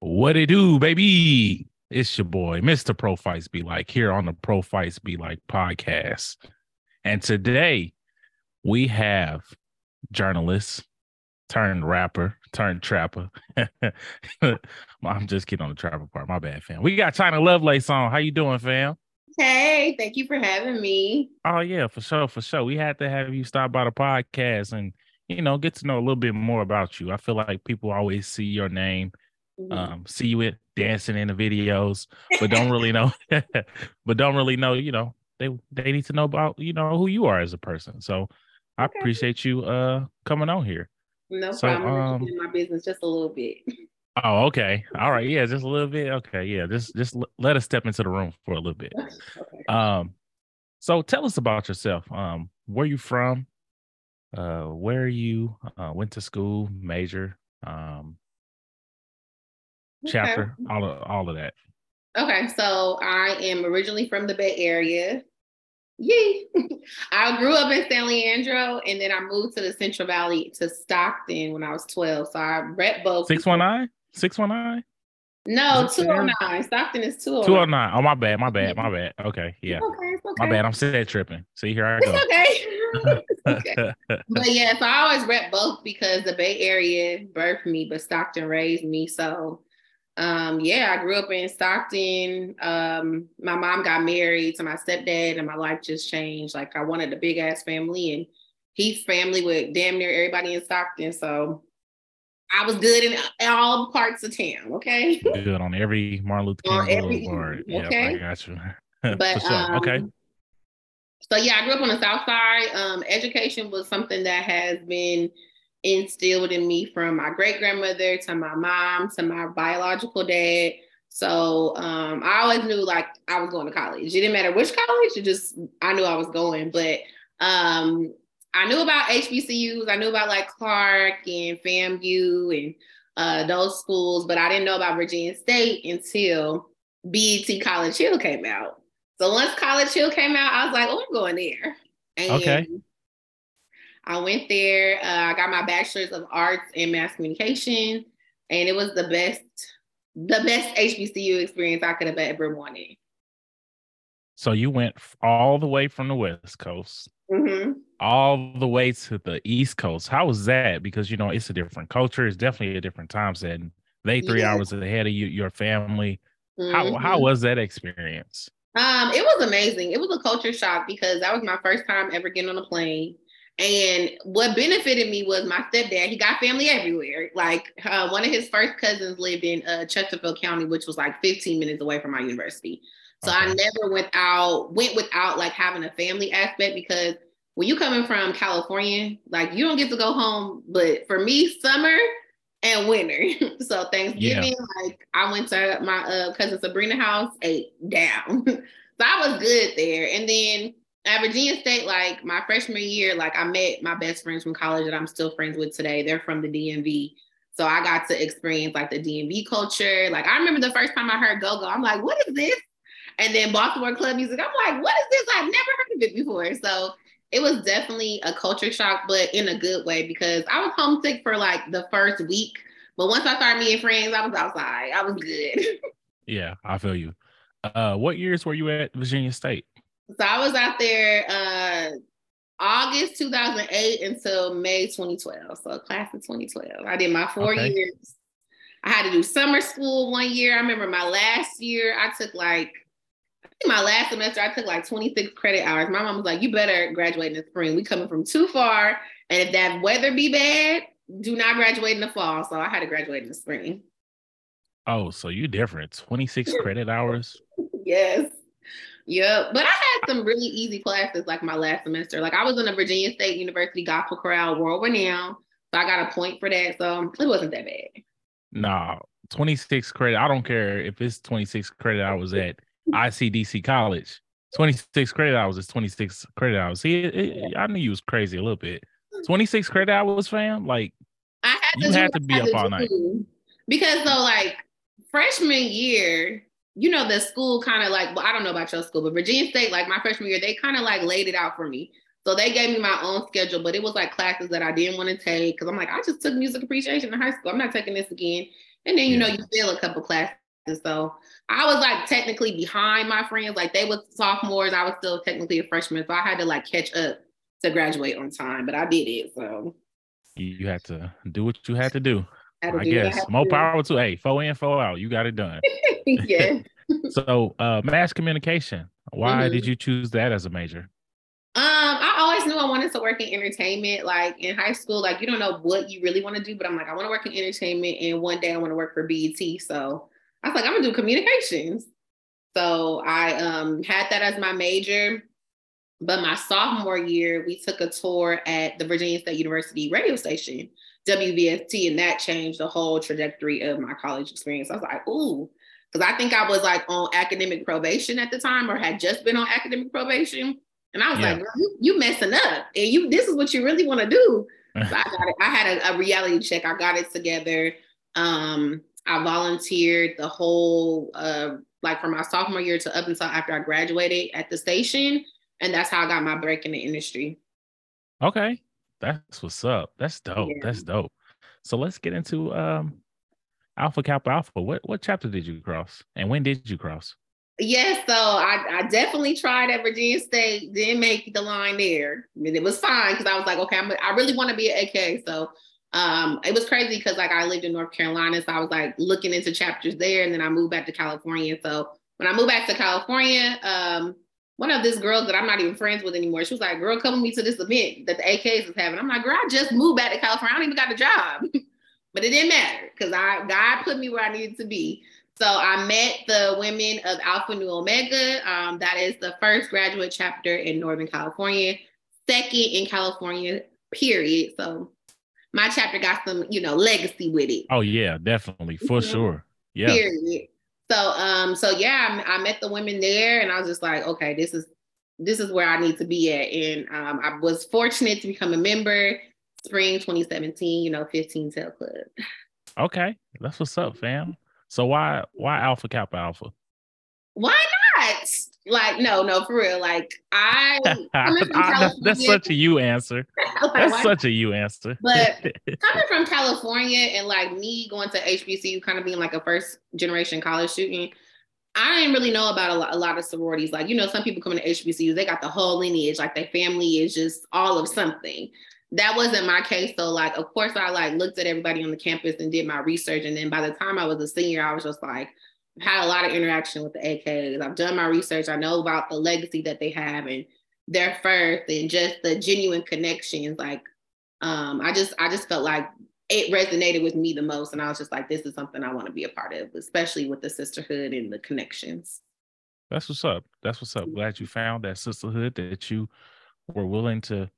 What it do, baby? It's your boy, Mr. Prophytes Be Like, here on the Prophytes Be Like podcast. And today we have journalist turned rapper turned trapper. I'm just kidding on the trapper part. My bad, fam. We got China Lovelace on. How you doing, fam? Hey, thank you for having me. Oh yeah, for sure, for sure. We had to have you stop by the podcast and you know get to know a little bit more about you. I feel like people always see your name. Um, see you dancing in the videos, but don't really know, but don't really know. You know, they they need to know about you know who you are as a person. So I Okay. appreciate you uh coming on here. no so, problem. Um, in my business just a little bit. Oh, okay. All right. Yeah, just a little bit. Okay. Yeah, just just l- let us step into the room for a little bit. okay. Um, so tell us about yourself. Um, where you from? Uh, where you uh, went to school, major, um, chapter, all of all of that. Okay, so I am originally from the Bay Area. Yay! I grew up in San Leandro and then I moved to the Central Valley to Stockton when I was 12. So I rep both. Six one nine. Six one nine. No, it the 209. Stockton is 209. Two oh, oh nine. Oh my bad. My bad. My bad. Okay. Yeah. It's okay, it's okay. My bad. I'm set tripping. See here I It's go. okay. Okay. but yeah, so I always rep both because the Bay Area birthed me, but Stockton raised me. So um, yeah, I grew up in Stockton. Um, my mom got married to my stepdad, and my life just changed. Like I wanted a big ass family, and he's family with damn near everybody in Stockton. So I was good in all parts of town. Okay. Good on every Martin Luther King On every- Boulevard. Yeah, I okay. got you. But sure. okay. um, So yeah, I grew up on the South Side. Um, education was something that has been instilled in me from my great grandmother to my mom to my biological dad. So um, I always knew like I was going to college. It didn't matter which college. It just I knew I was going. But um, I knew about HBCUs. I knew about like Clark and FAMU and uh, those schools, but I didn't know about Virginia State until BET College Hill came out. So once College Hill came out, I was like, oh, I'm going there. And Okay. I went there. Uh, I got my bachelor's of arts in mass communication, and it was the best, the best HBCU experience I could have ever wanted. So you went all the way from the West Coast, hmm all the way to the East Coast. How was that? Because you know it's a different culture. It's definitely a different time setting. They three Yeah. hours ahead of you, your family. How how was that experience? Um, it was amazing. It was a culture shock because that was my first time ever getting on a plane. And what benefited me was my stepdad. He got family everywhere. Like uh, one of his first cousins lived in uh, Chesterfield County, which was like 15 minutes away from my university. So I never went out, went without like having a family aspect because when you coming from California, like you don't get to go home. But for me, summer and winter. so Thanksgiving, like I went to my uh, cousin Sabrina house, ate down. so I was good there. And then at Virginia State, like my freshman year, like I met my best friends from college that I'm still friends with today. They're from the DMV. So I got to experience like the DMV culture. Like I remember the first time I heard go-go, I'm like, what is this? And then Baltimore club music, I'm like, what is this? I've never heard of it before. So it was definitely a culture shock, but in a good way because I was homesick for like the first week. But once I started meeting friends, I was outside. I was good. Yeah, I feel you. Uh, what years were you at Virginia State? So I was out there uh August 2008 until May 2012. So class of 2012. I did my four Okay. years. I had to do summer school one year. I remember my last year, I took like I think my last semester, I took like 26 credit hours. My mom was like, you better graduate in the spring. We coming from too far. And if that weather be bad, do not graduate in the fall. So I had to graduate in the spring. Oh, so you different. 26 credit hours. yes. Yep. But I had some really easy classes like my last semester. Like I was in a Virginia State University gospel chorale, world renowned. So I got a point for that. So it wasn't that bad. Nah, 26 credit. I don't care if it's 26 credit I was at ICDC college. 26 credit hours is 26 credit hours. See, it, it- I knew you was crazy a little bit. 26 credit hours, fam. Like, I had to You had to be up all night. Because though, like freshman year, you know, the school kind of like, well, I don't know about your school, but Virginia State, like my freshman year, they kind of like laid it out for me. So they gave me my own schedule, but it was like classes that I didn't want to take because I'm like, I just took music appreciation in high school. I'm not taking this again. And then, you yeah. know, you fail a couple classes. So I was like technically behind my friends. Like they were sophomores. I was still technically a freshman. So I had to like catch up to graduate on time, but I did it. So you had to do what you had to do. I, I guess more power to hey, four in, four out. You got it done. yeah. so uh mass communication. Why mm-hmm. did you choose that as a major? Um, I always knew I wanted to work in entertainment. Like in high school, like you don't know what you really want to do, but I'm like, I want to work in entertainment, and one day I want to work for BET. So I was like, I'm gonna do communications. So I um, had that as my major. But my sophomore year, we took a tour at the Virginia State University radio station, WVST, and that changed the whole trajectory of my college experience. I was like, ooh, because I think I was like on academic probation at the time or had just been on academic probation. And I was yeah. like, you, you messing up. And you this is what you really want to do. So I got it. I had a, a, reality check. I got it together. Um, I volunteered the whole uh, like from my sophomore year to up until after I graduated at the station. And that's how I got my break in the industry. Okay. That's what's up. That's dope. Yeah. That's dope. So let's get into um Alpha Kappa Alpha. What what chapter did you cross? And when did you cross? Yes, so I, I definitely tried at Virginia State, didn't make the line there. I mean, it was fine because I was like, okay, I'm, I really want to be an AK. So um, it was crazy because like I lived in North Carolina, so I was like looking into chapters there, and then I moved back to California. So when I moved back to California, um, one of these girls that I'm not even friends with anymore, she was like, "Girl, come with me to this event that the AKs is having." I'm like, "Girl, I just moved back to California. I don't even got a job," but it didn't matter because I God put me where I needed to be. So I met the women of Alpha Nu Omega. Um, that is the first graduate chapter in Northern California, second in California, period. So my chapter got some, you know, legacy with it. Oh yeah, definitely for mm-hmm. sure. Yeah. Period. So um, so yeah, I, I, met the women there, and I was just like, okay, this is this is where I need to be at, and um, I was fortunate to become a member. Spring 2017, you know, 15 Tail Club. Okay, that's what's up, fam. So why why Alpha Kappa Alpha? Why not? Like no, no, for real. Like I, I ah, that's such a you answer. like, that's such a you answer. but coming from California and like me going to HBCU, kind of being like a first generation college student, I didn't really know about a lot, a lot of sororities. Like, you know, some people coming to HBCUs, they got the whole lineage, like their family is just all of something that wasn't my case. So like, of course, I like looked at everybody on the campus and did my research. And then by the time I was a senior, I was just like, I've had a lot of interaction with the AKs. I've done my research. I know about the legacy that they have and their first and just the genuine connections. Like, um, I just I just felt like it resonated with me the most. And I was just like, this is something I want to be a part of, especially with the sisterhood and the connections. That's what's up. That's what's up. Glad you found that sisterhood that you were willing to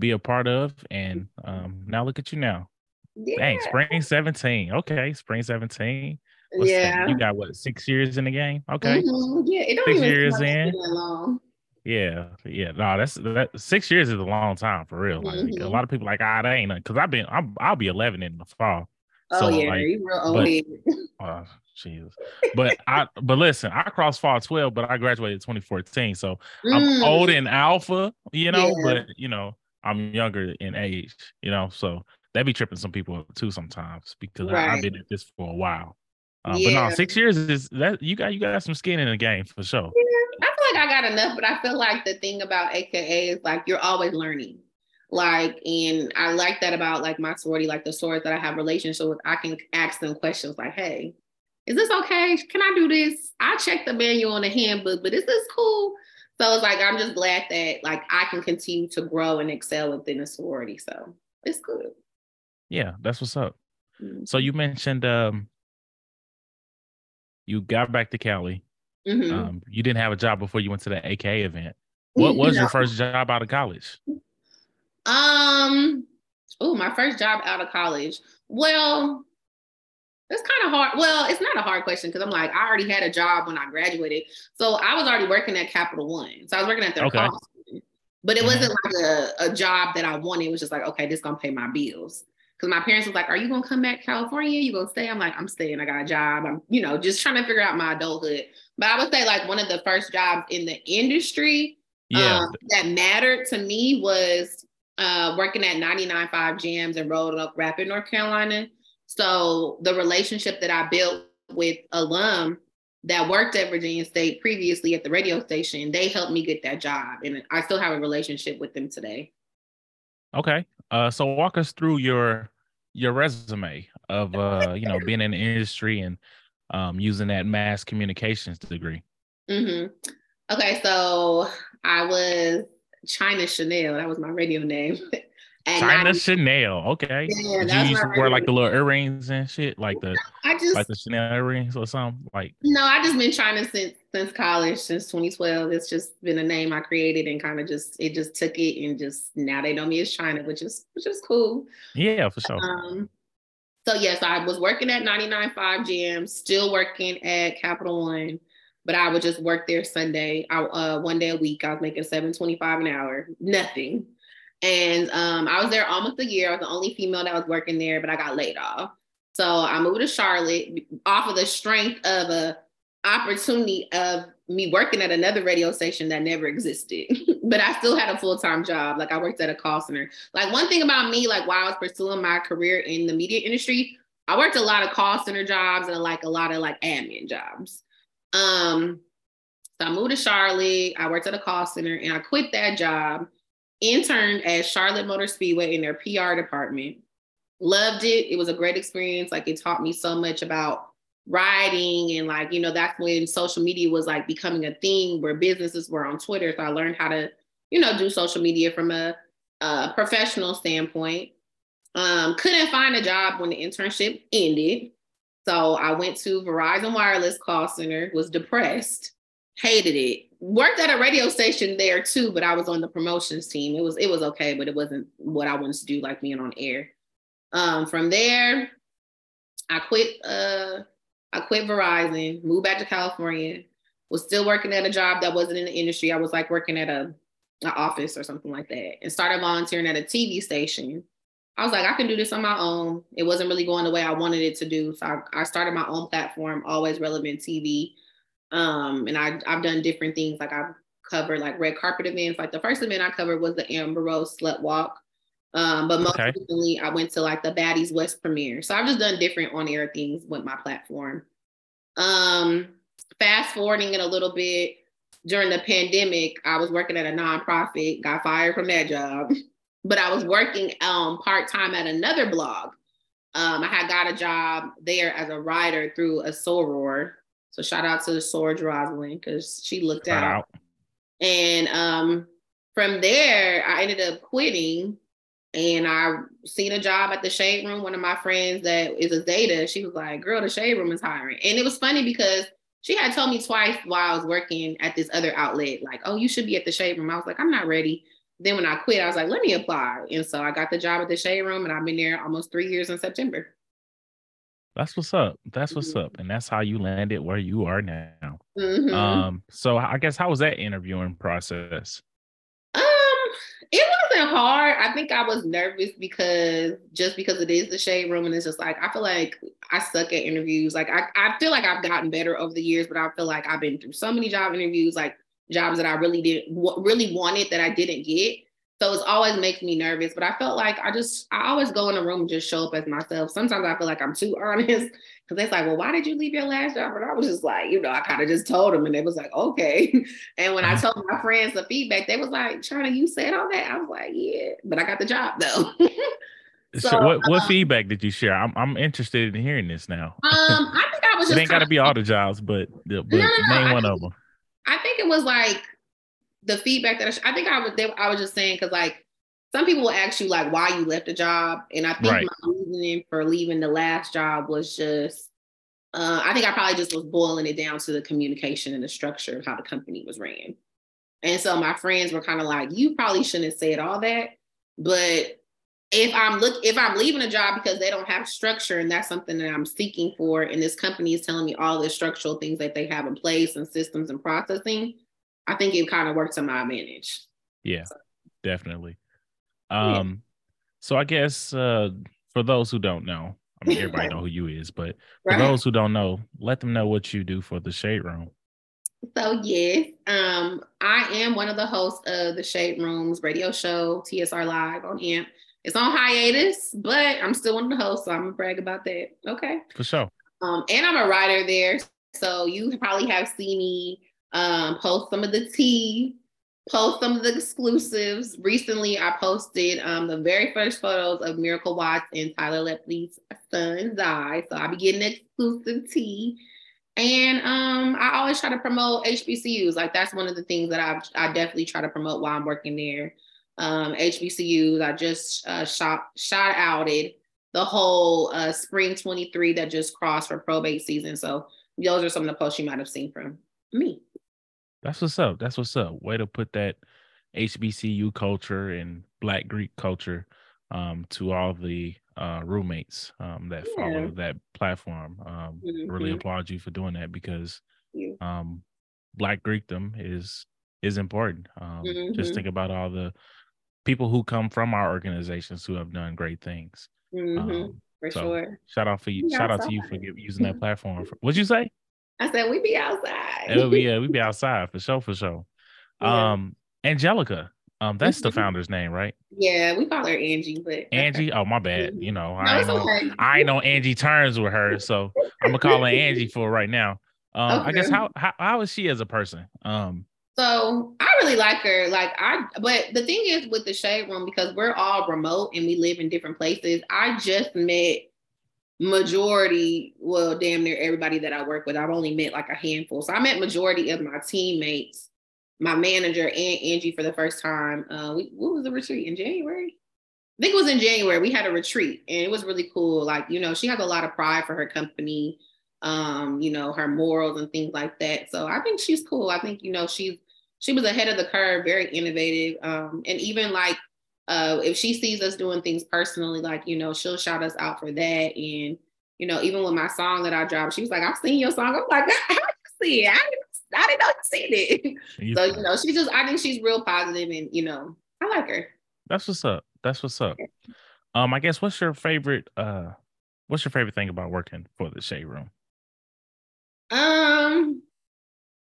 be a part of. And um, now look at you now. Yeah. Dang, spring 17. Okay, spring 17. What's yeah. That? You got what, six years in the game? Okay. Mm-hmm. Yeah, it don't six even years in. Long. Yeah, yeah. No, that's that six years is a long time for real. Like mm-hmm. a lot of people like, ah, that ain't because I've been I'm, I'll be 11 in the fall. Oh so, yeah, like, you real old. But, uh, Jesus. But I but listen, I crossed fall 12, but I graduated 2014. So mm. I'm old in alpha, you know, yeah. but you know, I'm younger in age, you know, so that be tripping some people up too sometimes because right. I, have been at this for a while. Uh, yeah. But no, six years is that you got you got some skin in the game for sure. Yeah, I feel like I got enough, but I feel like the thing about AKA is like you're always learning. Like, and I like that about like my sorority, like the sorors that I have relationship with, I can ask them questions like, hey, is this okay? Can I do this? I checked the manual and the handbook, but is this cool? So it's like I'm just glad that like I can continue to grow and excel within a sorority. So it's good. Yeah, that's what's up. Mm-hmm. So you mentioned um you got back to Cali. Mm-hmm. Um, you didn't have a job before you went to the AK event. What was no. your first job out of college? Um, oh, my first job out of college. Well, that's kind of hard. Well, it's not a hard question because I'm like, I already had a job when I graduated. So I was already working at Capital One. So I was working at their okay. But it mm-hmm. wasn't like a, a job that I wanted. It was just like, okay, this gonna pay my bills. Cause my parents was like, Are you gonna come back to California? You gonna stay? I'm like, I'm staying. I got a job. I'm, you know, just trying to figure out my adulthood. But I would say like one of the first jobs in the industry yeah. um, that mattered to me was uh, working at 99.5 Jams in Roanoke Rapids, North Carolina. So the relationship that I built with alum that worked at Virginia State previously at the radio station, they helped me get that job. And I still have a relationship with them today. Okay. Uh, so walk us through your your resume of uh, you know, being in the industry and um, using that mass communications degree. Mm-hmm. Okay, so I was China Chanel. That was my radio name. And China I, Chanel. Okay. Yeah, Did you used to wear like the little earrings and shit, like the I just like the Chanel earrings or something. Like no, I just been China since since college, since 2012. It's just been a name I created and kind of just it just took it and just now they know me as China, which is which is cool. Yeah, for sure. Um, so yes, I was working at 99.5 Jam, still working at Capital One, but I would just work there Sunday. I, uh, one day a week. I was making 7.25 an hour, nothing. And um, I was there almost a year. I was the only female that was working there, but I got laid off. So I moved to Charlotte off of the strength of a opportunity of me working at another radio station that never existed. but I still had a full-time job. Like I worked at a call center. Like one thing about me, like while I was pursuing my career in the media industry, I worked a lot of call center jobs and like a lot of like admin jobs. Um, so I moved to Charlotte. I worked at a call center and I quit that job interned at Charlotte Motor Speedway in their PR department. Loved it. It was a great experience. Like it taught me so much about riding and like, you know, that's when social media was like becoming a thing where businesses were on Twitter. So I learned how to, you know, do social media from a, a professional standpoint. Um, couldn't find a job when the internship ended. So I went to Verizon Wireless call center, was depressed, hated it, worked at a radio station there too, but I was on the promotions team. It was it was okay, but it wasn't what I wanted to do, like being on air. Um, from there, I quit. Uh, I quit Verizon, moved back to California. Was still working at a job that wasn't in the industry. I was like working at a an office or something like that, and started volunteering at a TV station. I was like, I can do this on my own. It wasn't really going the way I wanted it to do, so I, I started my own platform, Always Relevant TV um, and I, I've done different things. Like I've covered like red carpet events. Like the first event I covered was the Amber Rose Slut Walk. Um, but most okay. recently I went to like the Baddies West premiere. So I've just done different on air things with my platform. Um, fast forwarding it a little bit during the pandemic, I was working at a nonprofit, got fired from that job, but I was working um, part time at another blog. Um, I had got a job there as a writer through a soror so shout out to the soror Rosalind because she looked out. out. And um, from there, I ended up quitting and I seen a job at the shade room. One of my friends that is a Zeta, she was like, girl, the shade room is hiring. And it was funny because she had told me twice while I was working at this other outlet, like, oh, you should be at the shade room. I was like, I'm not ready. Then when I quit, I was like, let me apply. And so I got the job at the shade room and I've been there almost three years in September. That's what's up. That's what's up. And that's how you landed where you are now. Mm-hmm. Um, so I guess how was that interviewing process? Um, it wasn't hard. I think I was nervous because just because it is the shade room and it's just like I feel like I suck at interviews. Like I, I feel like I've gotten better over the years, but I feel like I've been through so many job interviews, like jobs that I really didn't really wanted that I didn't get. So it's always makes me nervous. But I felt like I just I always go in a room and just show up as myself. Sometimes I feel like I'm too honest because it's like, well, why did you leave your last job? And I was just like, you know, I kind of just told them, and they was like, okay. And when I uh-huh. told my friends the feedback, they was like, China, you said all that. I was like, yeah, but I got the job though. so, so, what what um, feedback did you share? I'm I'm interested in hearing this now. Um, I think I was. it ain't got to be all the jobs, but, but no, no, no, name one of them. I think it was like the feedback that I, I think I was they, I was just saying because like some people will ask you like why you left a job, and I think right. my reasoning for leaving the last job was just uh, I think I probably just was boiling it down to the communication and the structure of how the company was ran. And so my friends were kind of like, you probably shouldn't have said all that. But if I'm look if I'm leaving a job because they don't have structure and that's something that I'm seeking for, and this company is telling me all the structural things that they have in place and systems and processing, I think it kind of works to my advantage. Yeah, so. definitely. Um, yeah. so I guess uh for those who don't know, I mean everybody know who you is, but for right. those who don't know, let them know what you do for the Shade Room. So yes, um, I am one of the hosts of the Shade Room's radio show, TSR Live on AMP. it's on hiatus, but I'm still one of the hosts, so I'm gonna brag about that. Okay. For sure. Um, and I'm a writer there. So you probably have seen me um, post some of the tea, post some of the exclusives. Recently, I posted um, the very first photos of Miracle Watts and Tyler Lepley's son, Zai. So I'll be getting exclusive tea. And um, I always try to promote HBCUs. Like that's one of the things that I've, I definitely try to promote while I'm working there. Um, HBCUs, I just uh, shot, shot outed the whole uh, spring 23 that just crossed for probate season. So those are some of the posts you might have seen from me. That's what's up. That's what's up. Way to put that HBCU culture and Black Greek culture um, to all the uh, roommates um, that yeah. follow that platform. Um, mm-hmm. Really applaud you for doing that because um, Black Greekdom is is important. Um, mm-hmm. Just think about all the people who come from our organizations who have done great things. Mm-hmm. Um, for so sure. Shout out for you. shout out to you for using that platform. For, what'd you say? I said we be outside. yeah, we, yeah, we be outside for sure, for sure. Yeah. Um, Angelica. Um, that's the mm-hmm. founder's name, right? Yeah, we call her Angie, but Angie. Oh, my bad. Mm-hmm. You know, no, I know okay. I know Angie turns with her, so I'm gonna call her Angie for right now. Um, okay. I guess how, how how is she as a person? Um, so I really like her. Like I, but the thing is with the shade room because we're all remote and we live in different places. I just met majority, well, damn near everybody that I work with. I've only met like a handful. So I met majority of my teammates, my manager and Angie for the first time. Uh, we, what was the retreat in January? I think it was in January. We had a retreat and it was really cool. Like, you know, she has a lot of pride for her company, um, you know, her morals and things like that. So I think she's cool. I think, you know, she's she was ahead of the curve, very innovative. Um, and even like uh, if she sees us doing things personally, like, you know, she'll shout us out for that. And, you know, even with my song that I dropped, she was like, I've seen your song. I'm like, how did you see it? I didn't, I didn't know you seen it. so, you know, she just, I think she's real positive and, you know, I like her. That's what's up. That's what's up. Um, I guess what's your favorite, uh, what's your favorite thing about working for the Shade Room? Um,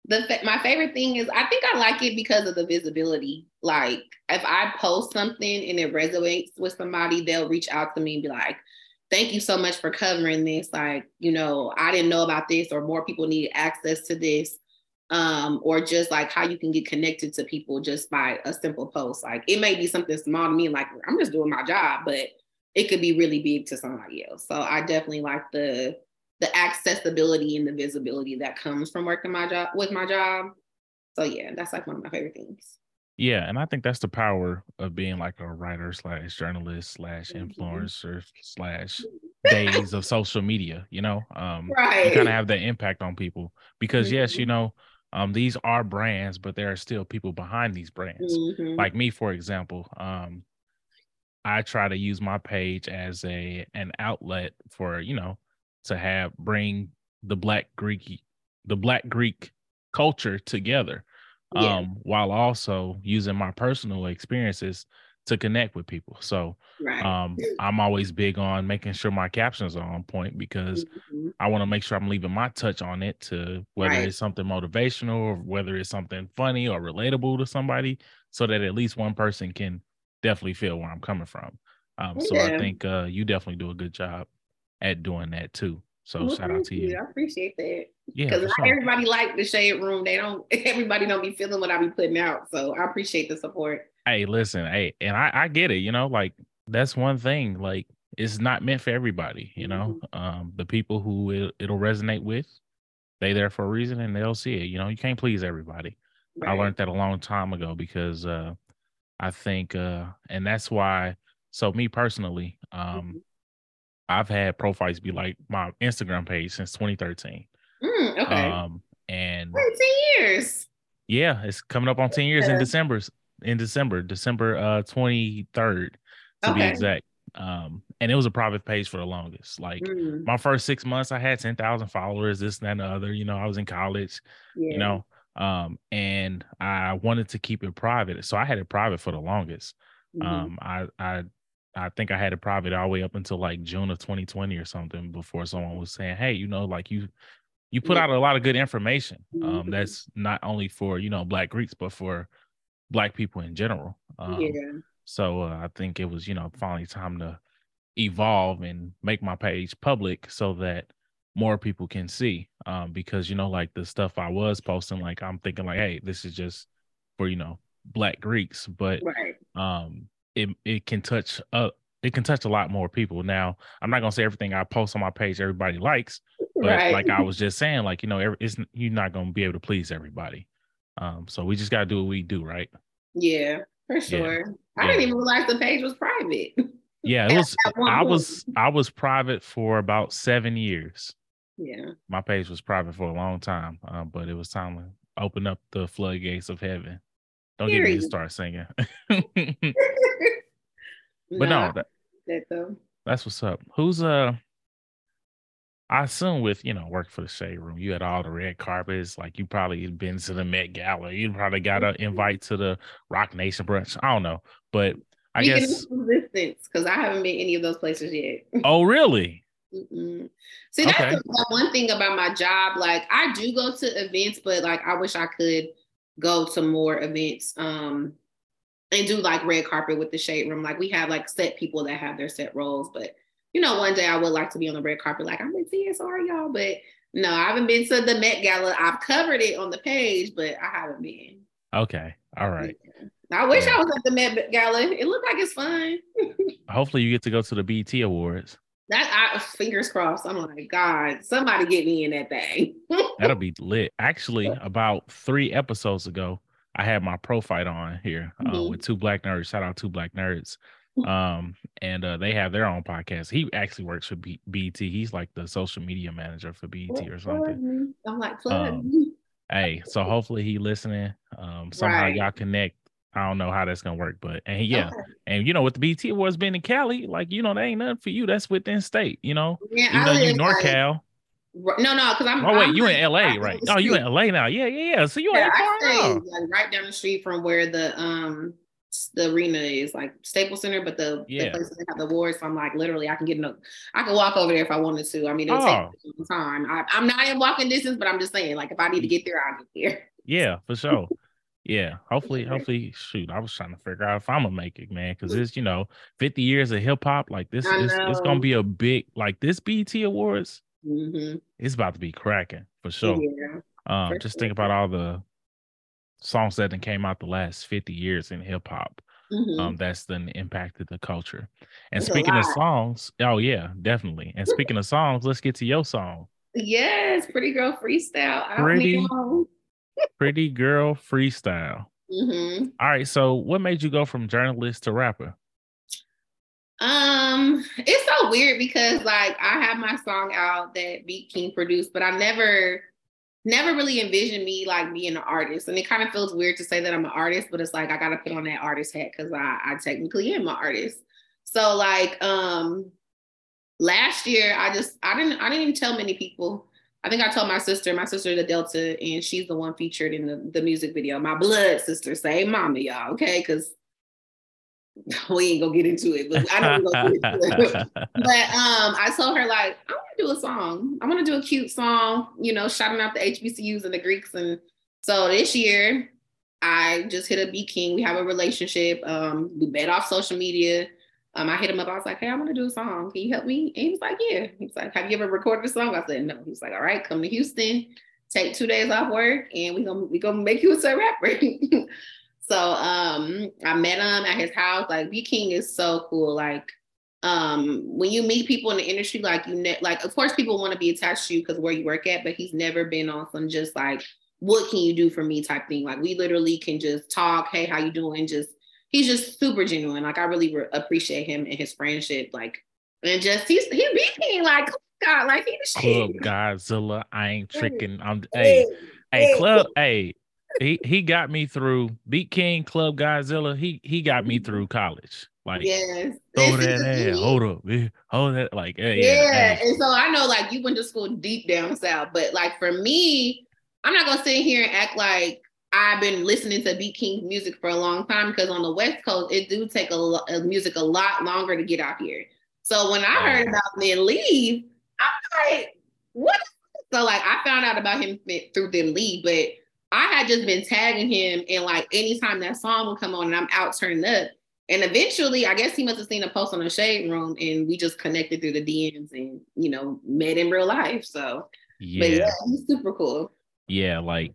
the my favorite thing is I think I like it because of the visibility. Like if I post something and it resonates with somebody, they'll reach out to me and be like, "Thank you so much for covering this. Like, you know, I didn't know about this, or more people need access to this." Um, or just like how you can get connected to people just by a simple post. Like it may be something small to me, like I'm just doing my job, but it could be really big to somebody else. So I definitely like the the accessibility and the visibility that comes from working my job with my job. So yeah, that's like one of my favorite things. Yeah, and I think that's the power of being like a writer slash journalist slash mm-hmm. influencer slash days of social media. You know, um, right? You kind of have that impact on people because mm-hmm. yes, you know, um, these are brands, but there are still people behind these brands. Mm-hmm. Like me, for example, um, I try to use my page as a an outlet for you know to have bring the black Greek the black Greek culture together. Yeah. Um, while also using my personal experiences to connect with people. So right. um, I'm always big on making sure my captions are on point because mm-hmm. I want to make sure I'm leaving my touch on it to whether right. it's something motivational or whether it's something funny or relatable to somebody, so that at least one person can definitely feel where I'm coming from. Um, yeah. So I think uh, you definitely do a good job at doing that too. So well, shout out to you. you. I appreciate that. Yeah, because not sure. everybody like the shade room. They don't. Everybody don't be feeling what I be putting out. So I appreciate the support. Hey, listen, hey, and I, I get it. You know, like that's one thing. Like it's not meant for everybody. You know, mm-hmm. um, the people who it, it'll resonate with, they there for a reason, and they'll see it. You know, you can't please everybody. Right. I learned that a long time ago because uh, I think, uh, and that's why. So me personally, um, mm-hmm I've had profiles be like my Instagram page since 2013. Mm, okay. Um, and Wait, 10 years. Yeah, it's coming up on 10 years yeah. in December. In December, December uh 23rd to okay. be exact. Um, and it was a private page for the longest. Like mm. my first six months, I had 10,000 followers, this, and that, and the other. You know, I was in college, yeah. you know, um, and I wanted to keep it private. So I had it private for the longest. Mm-hmm. Um, I, I I think I had it private all the way up until like June of 2020 or something before someone was saying, "Hey, you know, like you you put out a lot of good information. Um, mm-hmm. that's not only for you know Black Greeks, but for Black people in general." Um, yeah. So uh, I think it was, you know, finally time to evolve and make my page public so that more people can see. Um, because you know, like the stuff I was posting, like I'm thinking like, hey, this is just for you know black Greeks, but right. um, it it can touch uh it can touch a lot more people. Now, I'm not gonna say everything I post on my page everybody likes, but right. like I was just saying, like you know, every, it's you're not gonna be able to please everybody. Um, so we just gotta do what we do, right? Yeah, for sure. Yeah. I yeah. didn't even realize the page was private. Yeah, it was. I was I was private for about seven years. Yeah, my page was private for a long time, uh, but it was time to open up the floodgates of heaven. Don't Period. get me to start singing. but no, that, that though. That's what's up. Who's uh I assume with you know work for the shade room, you had all the red carpets. Like you probably been to the Met Gala. You probably got an invite to the Roc Nation brunch. I don't know, but I we guess resistance because I haven't been any of those places yet. Oh, really? Mm-mm. See, that's okay. one thing about my job. Like I do go to events, but like I wish I could go to more events. Um, and do like red carpet with the shade room. Like we have like set people that have their set roles, but you know, one day I would like to be on the red carpet. Like I'm with TSR, y'all, but no, I haven't been to the Met Gala. I've covered it on the page, but I haven't been. Okay, all right. Yeah. I wish yeah. I was at the Met Gala. It looked like it's fun. Hopefully, you get to go to the BET Awards. That I, fingers crossed. I'm like, God, somebody get me in that thing. That'll be lit. Actually, about three episodes ago, I had my prophyte on here uh, mm-hmm. with two black nerds. Shout out two black nerds. Um, and uh, they have their own podcast. He actually works for B- BET. He's like the social media manager for BET or something. I'm like, um, hey, so hopefully he listening. Um, somehow right. y'all connect. I don't know how that's gonna work, but and yeah, okay. and you know, with the BET Awards being in Cali, like you know, that ain't nothing for you. That's within state, you know. Yeah, you know, you NorCal. No, no, because I'm. Oh wait, I'm you in LA, right? Oh, you in LA now? Yeah, yeah, yeah. So you yeah, I stay like right down the street from where the um the arena is, like Staples Center, but the, yeah. the places that have the awards. So I'm like, literally, I can get in a, I can walk over there if I wanted to. I mean, it'll oh. take time. I, I'm not in walking distance, but I'm just saying, like, if I need to get there, I'll get there. Yeah, for sure. Yeah, hopefully, hopefully, shoot. I was trying to figure out if I'm gonna make it, man, because it's you know 50 years of hip hop. Like this, is it's gonna be a big like this BET Awards Mm-hmm. It's about to be cracking for sure. Yeah, um, for just sure. think about all the songs that came out the last 50 years in hip hop. Mm-hmm. Um, that's then impacted the culture. And speaking of songs, oh yeah, definitely. And speaking of songs, let's get to your song. Yes, pretty girl freestyle. Pretty, pretty girl freestyle. Mm-hmm. All right. So, what made you go from journalist to rapper? Um, it's so weird because like I have my song out that Beat King produced, but I never never really envisioned me like being an artist. And it kind of feels weird to say that I'm an artist, but it's like I gotta put on that artist hat because I, I technically am an artist. So like um last year I just I didn't I didn't even tell many people. I think I told my sister, my sister the Delta, and she's the one featured in the, the music video. My blood sister, say mama, y'all, okay? Because we ain't gonna get into it, but I don't go into it. but um, I told her like, I want to do a song. I want to do a cute song, you know, shouting out the HBCUs and the Greeks. And so this year, I just hit a Beat King. We have a relationship. Um, we met off social media. Um, I hit him up. I was like, "Hey, I'm gonna do a song. Can you help me?" And he was like, "Yeah." He's like, "Have you ever recorded a song?" I said, "No." He's like, "All right, come to Houston, take two days off work, and we gonna we gonna make you a rapper." So um, I met him at his house. Like Beat King is so cool. Like um, when you meet people in the industry, like you ne- like of course people want to be attached to you because where you work at, but he's never been on some just like what can you do for me type thing. Like we literally can just talk. Hey, how you doing? Just he's just super genuine. Like I really re- appreciate him and his friendship. Like and just he's he beat King like oh God, like he the Club Godzilla. I ain't tricking. I'm hey, hey, hey club, hey, he he got me through Beat King Club Godzilla. He he got me mm-hmm. through college. Like yes, throw that ass, hold up, hold that. Like yeah, yeah. And so I know like you went to school deep down south, but like for me, I'm not gonna sit here and act like I've been listening to Beat King's music for a long time because on the West Coast it do take a, a uh, music a lot longer to get out here. So when I heard about Then Leave, I'm like, what? So like I found out about him through Then Leave, but I had just been tagging him, and like anytime that song would come on and I'm out turning up, And eventually, I guess he must have seen a post on the shade room, and we just connected through the DMs and you know met in real life. So, yeah, but yeah he's super cool. Yeah, like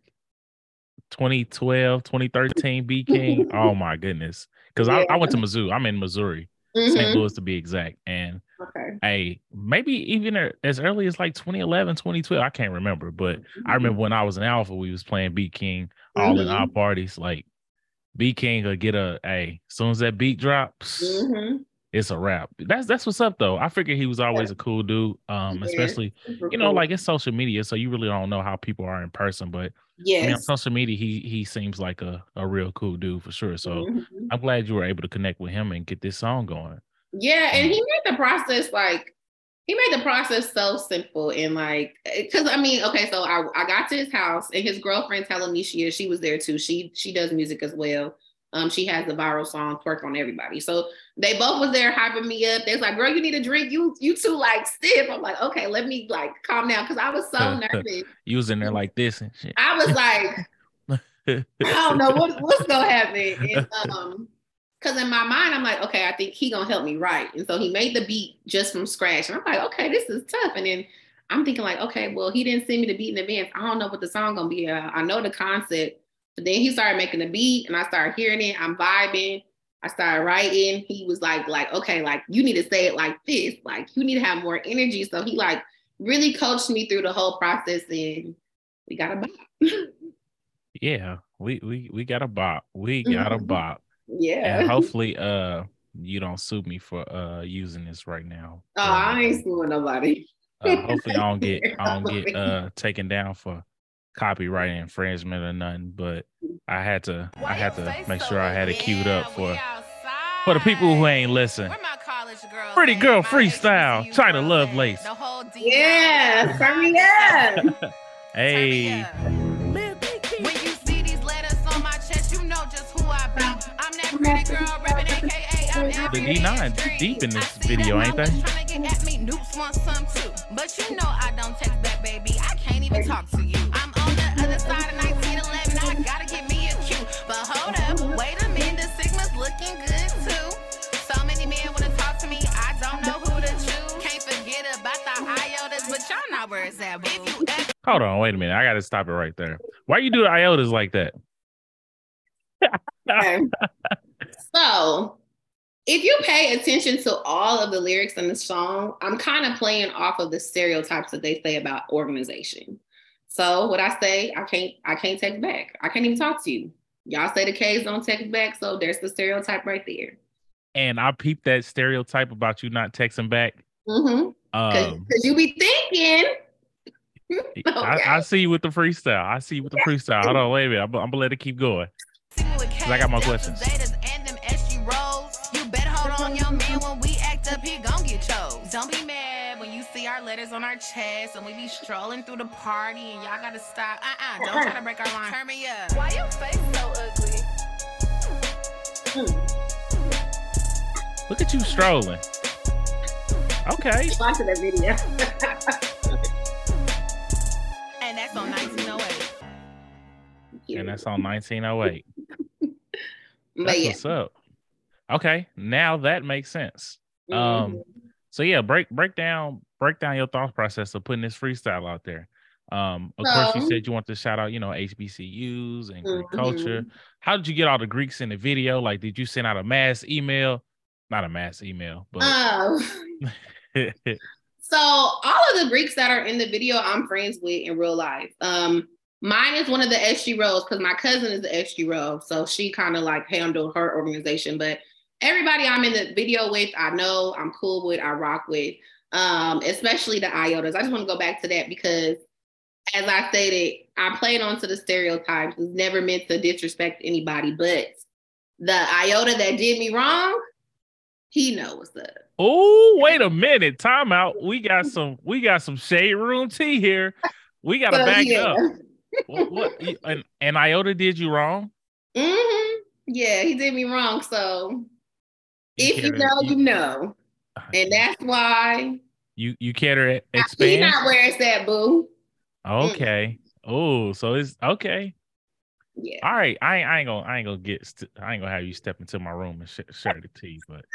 2012, 2013 Beat King. oh my goodness. Because yeah. I, I, went to Missouri. I'm in Missouri, mm-hmm. St. Louis to be exact. And okay. hey, maybe even as early as like 2011, 2012. I can't remember, but mm-hmm. I remember when I was in Alpha, we was playing Beat King all mm-hmm. in our parties. Like Beat King will get a hey, as soon as that beat drops, mm-hmm. It's a wrap. That's that's what's up though. I figured he was always yeah. a cool dude. Um, yeah. especially you know, like it's social media, so you really don't know how people are in person, but yeah, I mean, on social media, he he seems like a, a real cool dude for sure. So mm-hmm. I'm glad you were able to connect with him and get this song going. Yeah, and he made the process like he made the process so simple and like because I mean, okay, so I, I got to his house and his girlfriend telling me she is she was there too. She she does music as well. Um, she has the viral song "Twerk on Everybody." So they both was there hyping me up. They was like, "Girl, you need a drink. You you too like stiff." I'm like, "Okay, let me like calm down," because I was so nervous. you was in there like this and shit. I was like, I don't know what, what's gonna happen. And, um, because in my mind, I'm like, okay, I think he gonna help me write. And so he made the beat just from scratch. And I'm like, okay, this is tough. And then I'm thinking like, okay, well, he didn't send me the beat in advance. I don't know what the song gonna be. I know the concept. But then he started making the beat and I started hearing it. I'm vibing. I started writing. He was like, like, okay, like you need to say it like this. Like you need to have more energy. So he like really coached me through the whole process and we got a bop. yeah, we we we got a bop. We got a mm-hmm. bop. Yeah. And hopefully uh you don't sue me for uh using this right now. Oh, I ain't suing nobody. uh, hopefully I don't get I don't get uh taken down for copyright infringement or nothing, but I had to I had to make sure I had it queued up for for the people who ain't listen. Pretty girl freestyle, China Lovelace. Yeah, turn me up. hey. The D9 deep in this video, ain't they? But you know I don't text back, baby. I can't even talk to you. Iotas, but y'all know where it's at, boo. Hold on, wait a minute. I gotta stop it right there. Why you do the iotas like that? so if you pay attention to all of the lyrics in the song, I'm kind of playing off of the stereotypes that they say about organization. So what I say, I can't, I can't text back. I can't even talk to you. Y'all say the K's don't text back, so there's the stereotype right there. And I peeped that stereotype about you not texting back. Mm-hmm. Because um, you be thinking. okay. I, I, see you with the freestyle. I see you with the freestyle. Hold on, wait a minute. I'm, I'm gonna let it keep going. Cause I got more questions. You better hold on your man when we act up, he gon' get chose. Don't be mad when you see our letters on our chest and we be strolling through the party and y'all gotta stop. Uh-uh, don't try to break our line. Turn me up. Why your face so ugly? Look at you strolling. Okay. Watching the video. and that's on 1908. And that's on 1908. That's yeah. what's up. Okay, now that makes sense. Um, mm-hmm. Um, so yeah, break break down break down your thought process of putting this freestyle out there. Um, of course, you said you want to shout out, you know, HBCUs and Greek mm-hmm. culture. How did you get all the Greeks in the video? Like, did you send out a mass email? Not a mass email, but. Oh. so all of the Greeks that are in the video, I'm friends with in real life. Um, Mine is one of the SGRhos because my cousin is the SGRho. So she kind of like handled her organization. But everybody I'm in the video with, I know I'm cool with, I rock with, um, especially the IOTAs. I just want to go back to that because as I stated, I played onto the stereotypes. It's never meant to disrespect anybody, but the iota that did me wrong, he knows what's up. Oh, wait a minute. Time out. We got some we got some shade room tea here. We gotta so, back yeah. up what, what and, and Iota did you wrong? Mm-hmm. Yeah, he did me wrong. So you if you know, you, you know. And that's why you you care to expand. He's not where it's at, boo. Okay. Mm. Oh, so it's okay. Yeah. All right, I ain't, I ain't gonna I ain't gonna get st- I ain't gonna have you step into my room and sh- share the tea, but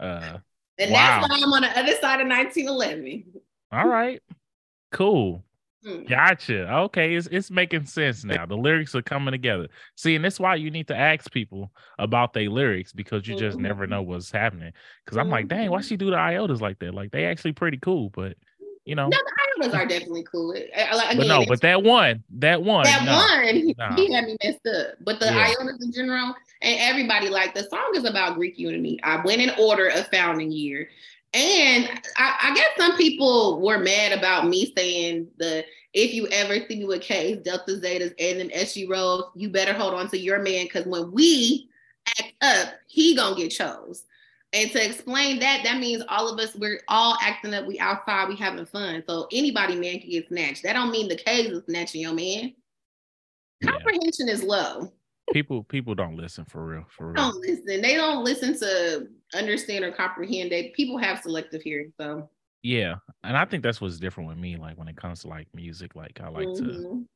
uh, and wow. that's why I'm on the other side of 1911. all right, cool. Hmm. Gotcha. Okay, it's it's making sense now. The lyrics are coming together. See, and that's why you need to ask people about their lyrics because you just never Mhm. know what's happening. Because I'm like, dang, why Mhm. she do the iotas like that? Like they actually pretty cool, but you know, No, the Iotas are definitely cool. I- but no, but that one, that one, that no. one, he, he had me messed up. But the Yeah. Iotas in general, and everybody like the song is about Greek unity. I went in order of founding year. And I, I guess some people were mad about me saying the if you ever see me with K's, Delta Zetas, and them SGRhos, you better hold on to your man because when we act up, he gonna get chose. And to explain that, that means all of us, we're all acting up, we outside, we having fun. So anybody man can get snatched. That don't mean the K's is snatching your man. Yeah. Comprehension is low. People people don't listen for real, for real. Don't listen. They don't listen to understand or comprehend. They people have selective hearing. So Yeah, and I think that's what's different with me. Like when it comes to like music, like I like to, mhm.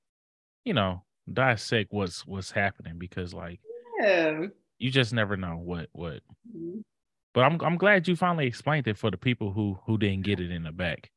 you know, dissect what's what's happening because like yeah. you just never know what what. Mhm. But I'm I'm glad you finally explained it for the people who who didn't get it in the back.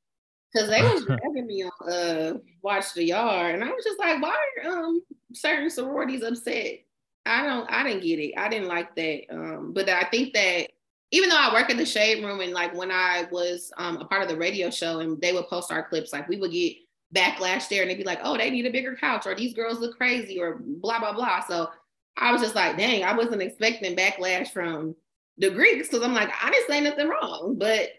Cause they was dragging me on uh watch the yard, and I was just like, why are um certain sororities upset? I don't, I didn't get it. I didn't like that. Um, but I think that even though I work in the shade room, and like when I was um a part of the radio show, and they would post our clips, like we would get backlash there, and they'd be like, oh, they need a bigger couch, or these girls look crazy, or blah blah blah. So I was just like, dang, I wasn't expecting backlash from the Greeks because I'm like, I didn't say nothing wrong, but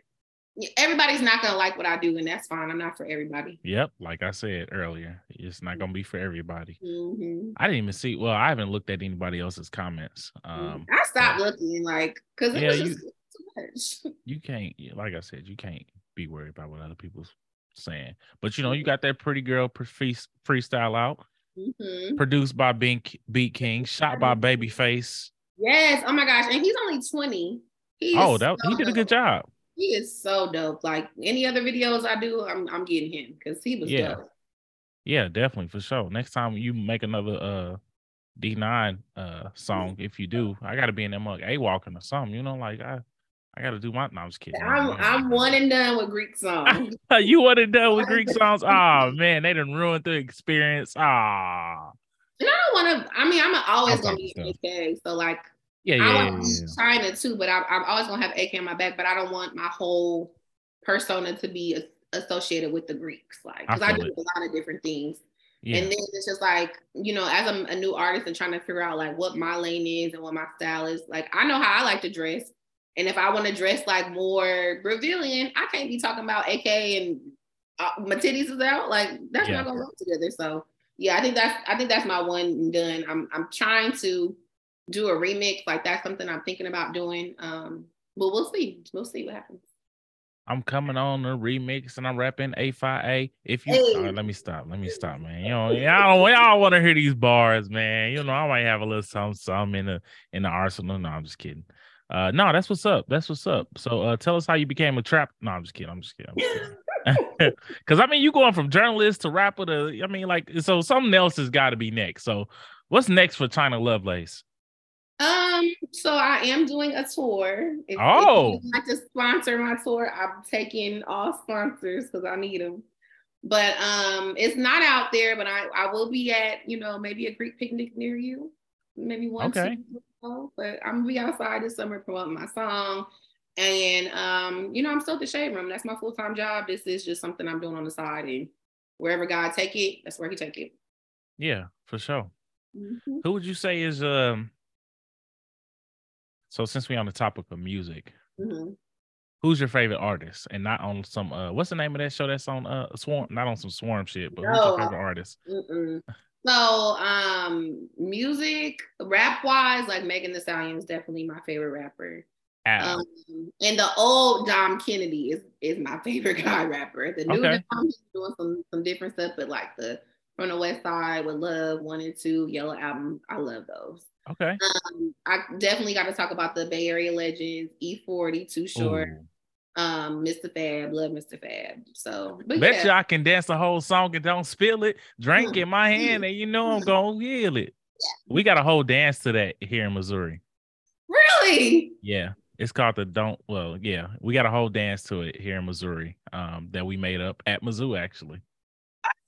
everybody's not gonna like what I do, and that's fine. I'm not for everybody. Yep, like I said earlier, it's not gonna be for everybody. Mhm. I didn't even see. Well, I haven't looked at anybody else's comments. Um, I stopped looking, like, cause it Yeah, was you- too much. you can't, like I said, you can't be worried about what other people's saying. But you know, you got that pretty girl pre- free- freestyle out, Mhm. produced by Beat Beat King, shot by Babyface. Yes. Oh my gosh, and he's only 20. He Oh, that he did a good job. He is so dope. Like any other videos I do, I'm I'm getting him because he was Yeah. dope. Yeah, definitely for sure. Next time you make another uh D9 uh song, if you do, I gotta be in that mug A walking or something, you know, like I I gotta do my no, I'm just kidding. I'm I'm one and done with Greek songs. you want to done with Greek songs? Oh man, they done ruined the experience. Ah, And I don't want to. I mean, I'm always Okay, gonna be so- AK. So like, yeah, yeah, I yeah, want yeah. China too, but I, I'm always gonna have AK in my back. But I don't want my whole persona to be a- associated with the Greeks, like because I, feel do it. a lot of different things. yeah. And then it's just like, you know, as I'm a new artist and trying to figure out like what my lane is and what my style is, like I know how I like to dress. And if I want to dress like more Brazilian, I can't be talking about AK and uh, my titties is out. Like that's Yeah. not gonna work together. So yeah, I think that's I think that's my one and done. I'm I'm trying to do a remix. Like that's something I'm thinking about doing. Um, but we'll see. We'll see what happens. I'm coming on a remix and I'm rapping A Phi A. If you Hey. right, let me stop. Let me stop, man. You know, y'all don't y'all want to hear these bars, man. You know, I might have a little something, something in the in the arsenal. No, I'm just kidding. Uh no, that's what's up. That's what's up. So uh tell us how you became a trap. No, I'm just kidding. I'm just kidding. I'm just kidding. Cause I mean you going from journalist to rapper to I mean, like so something else has got to be next. So what's next for China Lovelace? Um, so I am doing a tour. If, Oh. if you'd like to sponsor my tour, I'm taking all sponsors because I need them. But um, it's not out there. But I I will be at you know maybe a Greek picnic near you, maybe one. Okay. two. But I'm gonna be outside this summer promoting my song, and um, you know I'm still at the shade room. That's my full time job. This is just something I'm doing on the side, and wherever God take it, that's where He take it. Yeah, for sure. Mhm. Who would you say is um so since we're on the topic of music, Mhm. who's your favorite artist? And not on some uh what's the name of that show that's on uh Swarm not on some swarm shit, but who's your favorite artist? Mm-mm. So, um, music, rap wise, like Megan Thee Stallion is definitely my favorite rapper. Um, and the old Dom Kennedy is is my favorite guy rapper. The new Okay. Dom he's doing some some different stuff, but like the from the West Side with Love One and Two, Yellow Album, I love those. Okay. Um, I definitely got to talk about the Bay Area legends, E40, Too Short, Ooh. um, Mr. Fab, love Mr. Fab. So, but Bet yeah. you I can dance the whole song and don't spill it. Drink in my hand and you know I'm gonna feel it. We got a whole dance to that here in Missouri. Really? Yeah. It's called the Don't well, yeah. We got a whole dance to it here in Missouri um, that we made up at Mizzou actually.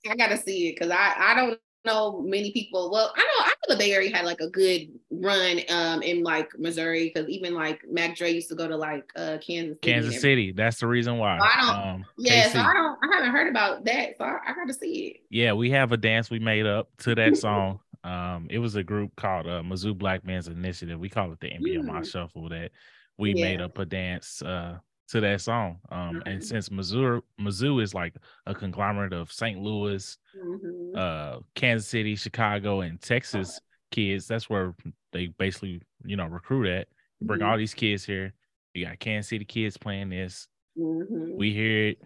I gotta see it because I, I don't know many people. Well, I know I know the Bay Area had like a good run um in like Missouri because even like Mac Dre used to go to like uh Kansas City. Kansas City. That's the reason why. I don't. Um, yeah, KC. so I don't. I haven't heard about that, so I, I got to see it. Yeah, we have a dance we made up to that song. um, it was a group called uh, Mizzou Black Men's Initiative. We call it the MBMI mm. Shuffle. That we yeah. made up a dance uh to that song. Um, mm-hmm. and since Missouri, Mizzou is like a conglomerate of St. Louis, mm-hmm. uh, Kansas City, Chicago, and Texas kids, that's where they basically, you know, recruit at. Bring mm-hmm. all these kids here. You got Kansas City kids playing this. Mm-hmm. We hear it.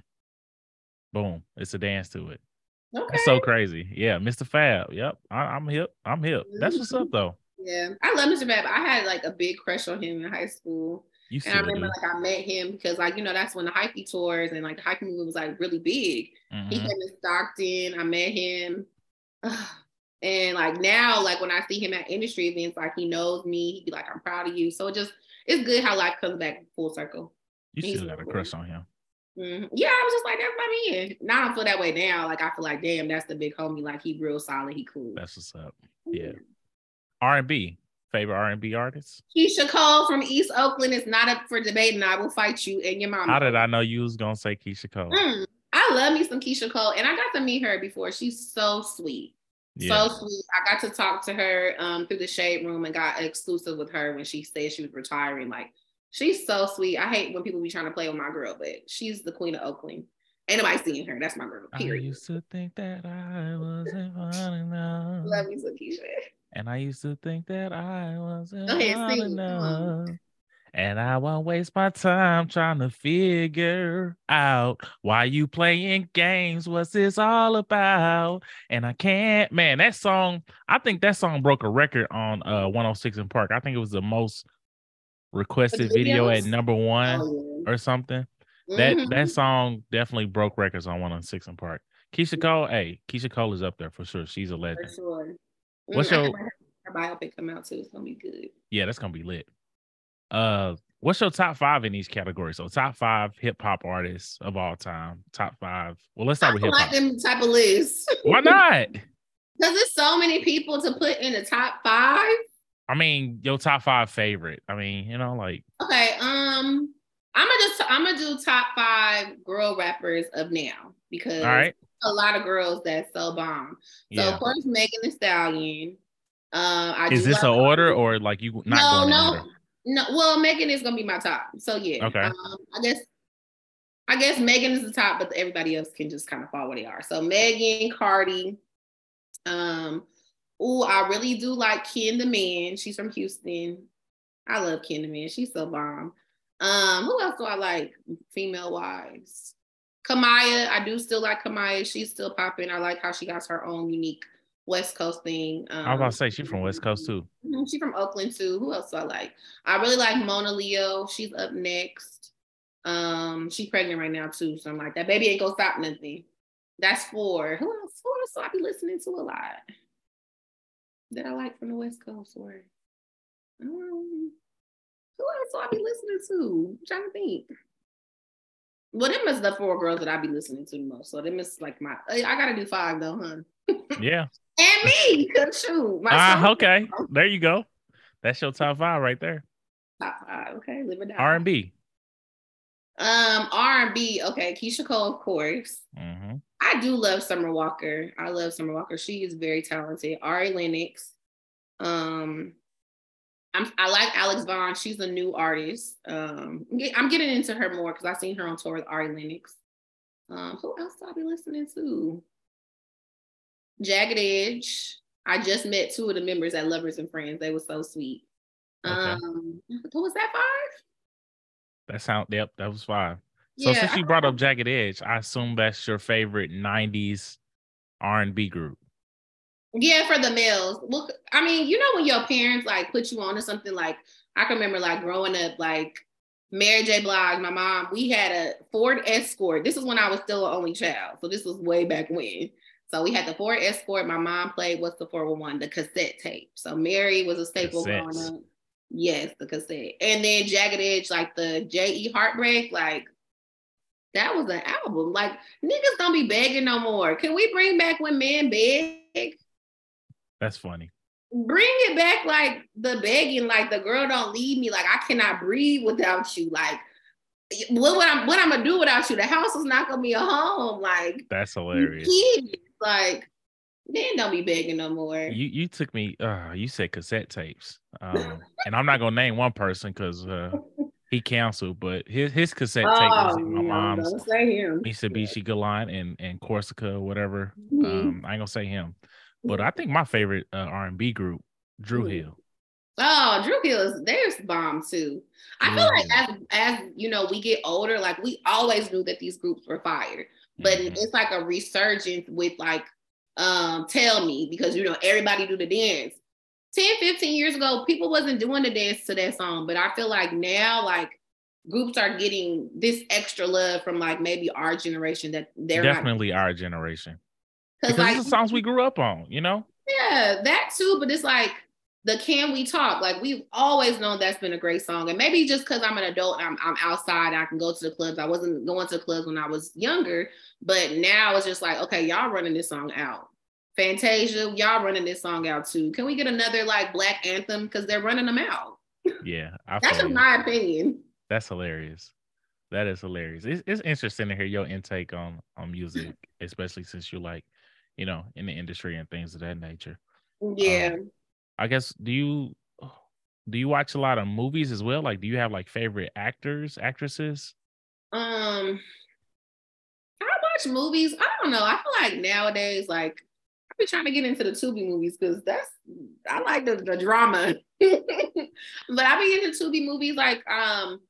Boom! It's a dance to it. Okay. That's so crazy. Yeah, Mr. Fab. Yep, I, am hip. I'm hip. That's what's up, though. Yeah, I love Mr. Fab. I had like a big crush on him in high school. You and I remember do. like I met him because like you know that's when the hyphy tours and like the hyphy movement was like really big. Mm-hmm. He came to Stockton. I met him, and like now like when I see him at industry events, like he knows me. He'd be like, "I'm proud of you." So it just it's good how life comes back full circle. You still got a crush on him. Mm-hmm. Yeah, I was just like, that's my man. Now I don't feel that way now. Like I feel like, damn, that's the big homie. Like he real solid. He cool. That's what's up. Yeah. R and B favorite R and B artists? Keyshia Cole from East Oakland is not up for debate, and I will fight you and your mom. How did I know you was gonna say Keyshia Cole? Mm, I love me some Keyshia Cole, and I got to meet her before. She's so sweet. Yeah. So sweet. I got to talk to her um, through the shade room and got exclusive with her when she said she was retiring. Like, she's so sweet. I hate when people be trying to play with my girl, but she's the queen of Oakland. Ain't nobody seeing her. That's my girl. Period. I used to think that I wasn't fun enough. Love me some Keyshia. And I used to think that I wasn't ahead, enough. And I won't waste my time trying to figure out why you playing games. What's this all about? And I can't, man, that song, I think that song broke a record on uh 106 & Park. I think it was the most requested video at number one oh, yeah. or something. Mm-hmm. That that song definitely broke records on 106 & Park. Keyshia Cole, hey, Keyshia Cole is up there for sure. She's a legend. For sure. What's mm, your her biopic come out too? It's gonna be good. Yeah, that's gonna be lit. Uh, what's your top five in these categories? So top five hip hop artists of all time. Top five. Well, let's start with hip hop. Like them type of list. Why not? Because there's so many people to put in the top five. I mean, your top five favorite. I mean, you know, like okay. Um, I'm gonna just I'm gonna do top five girl rappers of now because all right a lot of girls that so bomb. So yeah. of course, Megan Thee Stallion. Uh, I is this an order or like you not going to no no no? Well, Megan is gonna be my top. So yeah. Okay. Um, I guess I guess Megan is the top, but everybody else can just kind of fall where they are. So Megan, Cardi. Um, oh, I really do like Ken the Man. She's from Houston. I love Ken the Man. She's so bomb. Um, who else do I like? Female wives. Kamaiyah, I do still like Kamaiyah. She's still popping. I like how she got her own unique West Coast thing. Um, I was about to say she's from West Coast too. Mm-hmm, she's from Oakland too. Who else do I like? I really like Monaleo. She's up next. Um, she's pregnant right now too. So I'm like, that baby ain't gonna stop nothing. That's four. Who else? Who else do I be listening to a lot? That I like from the West Coast or um, who else do I be listening to? I'm trying to think. Well, them is the four girls that I be listening to the most. So them is like my. I gotta do five though, huh? Yeah. and me, cause shoot. Ah, uh, okay. There you go. That's your top five right there. Top five. Okay, live it down. R and B. Um, R and B. Okay, Keyshia Cole, of course. Mm-hmm. I do love Summer Walker. I love Summer Walker. She is very talented. Ari Lennox. Um, I'm, I like Alex Vaughn. She's a new artist. Um, I'm getting into her more because I've seen her on tour with Ari Lennox. Um, who else do I be listening to? Jagged Edge. I just met two of the members at Lovers and Friends. They were so sweet. Okay. Um, who was that five? That sound yep, that was five. So yeah, since you brought up Jagged Edge, I assume that's your favorite '90s R&B group. Yeah, for the males. Look, I mean, you know when your parents like put you on to something like I can remember like growing up, like Mary J. Blige, my mom, we had a Ford Escort. This is when I was still an only child. So this was way back when. So we had the Ford Escort. My mom played what's the 411? The cassette tape. So Mary was a staple Cassettes. growing up. Yes, the cassette. And then Jagged Edge, like the J.E. Heartbreak, like that was an album. Like niggas don't be begging no more. Can we bring back when men beg? That's funny. Bring it back like the begging, like the girl don't leave me, like I cannot breathe without you. Like what, what I'm what I'm gonna do without you? The house is not gonna be a home. Like that's hilarious. Kids, like then don't be begging no more. You you took me. Uh, you said cassette tapes, um, and I'm not gonna name one person because uh, he canceled, but his his cassette oh, tape was my mom's don't say him. Mitsubishi yeah. Galant and and Corsica, whatever. Mm-hmm. Um, I ain't gonna say him, but I think my favorite uh, R&B group, Dru mm-hmm. Hill. Oh, Dru Hill is there's bomb too. I feel like as as you know we get older, like we always knew that these groups were fired, but mm-hmm. it's like a resurgence with like um tell me because you know everybody do the dance 10 15 years ago people wasn't doing the dance to that song but i feel like now like groups are getting this extra love from like maybe our generation that they're definitely our generation because like, the songs we grew up on you know yeah that too but it's like the can we talk like we've always known that's been a great song and maybe just because i'm an adult I'm, I'm outside i can go to the clubs i wasn't going to the clubs when i was younger but now it's just like okay y'all running this song out Fantasia, y'all running this song out too. Can we get another like black anthem? Because they're running them out. Yeah, that's just my opinion. That's hilarious. That is hilarious. It's, it's interesting to hear your intake on on music, especially since you're like, you know, in the industry and things of that nature. Yeah. Um, I guess do you do you watch a lot of movies as well? Like, do you have like favorite actors, actresses? Um, I watch movies. I don't know. I feel like nowadays, like I'll be trying to get into the Tubi movies because that's I like the, the drama. but I be into Tubi movies like um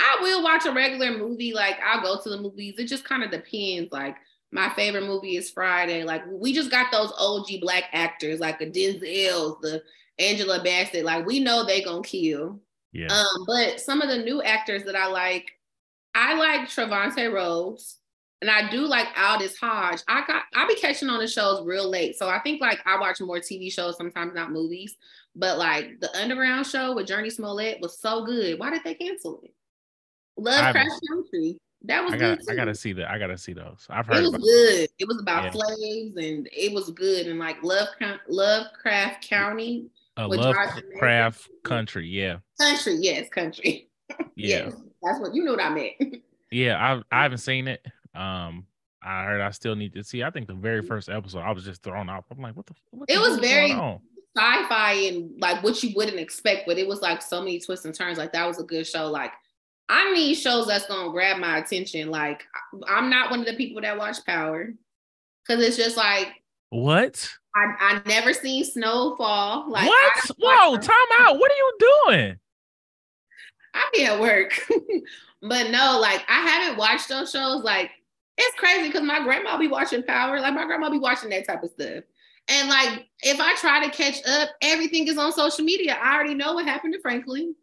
I will watch a regular movie. Like I'll go to the movies. It just kind of depends. Like my favorite movie is Friday. Like we just got those OG black actors like the Denzels, the Angela Bassett. Like we know they gonna kill. Yeah. Um, but some of the new actors that I like, I like Trevante Rhodes and I do like Aldis Hodge. I got I be catching on the shows real late. So I think like I watch more TV shows sometimes, not movies. But like the Underground show with Jurnee Smollett was so good. Why did they cancel it? Love Crash Country. That was I got I gotta see that. I gotta see those. I've heard it was good. It was about yeah. slaves and it was good and like Love Lovecraft County. Uh, Lovecraft Country, yeah. Country, yes, country. Yeah. yes, that's what you know what I meant. yeah, I I haven't seen it. Um, I heard I still need to see. I think the very first episode, I was just thrown off. I'm like, what the? What it was very sci-fi and like what you wouldn't expect, but it was like so many twists and turns. Like that was a good show. Like I need shows that's gonna grab my attention. Like I'm not one of the people that watch Power because it's just like what. I I never seen Snowfall. Like what? Whoa, time out. What are you doing? I be at work. but no, like I haven't watched those shows. Like it's crazy because my grandma be watching Power. Like my grandma be watching that type of stuff. And like if I try to catch up, everything is on social media. I already know what happened to Franklin.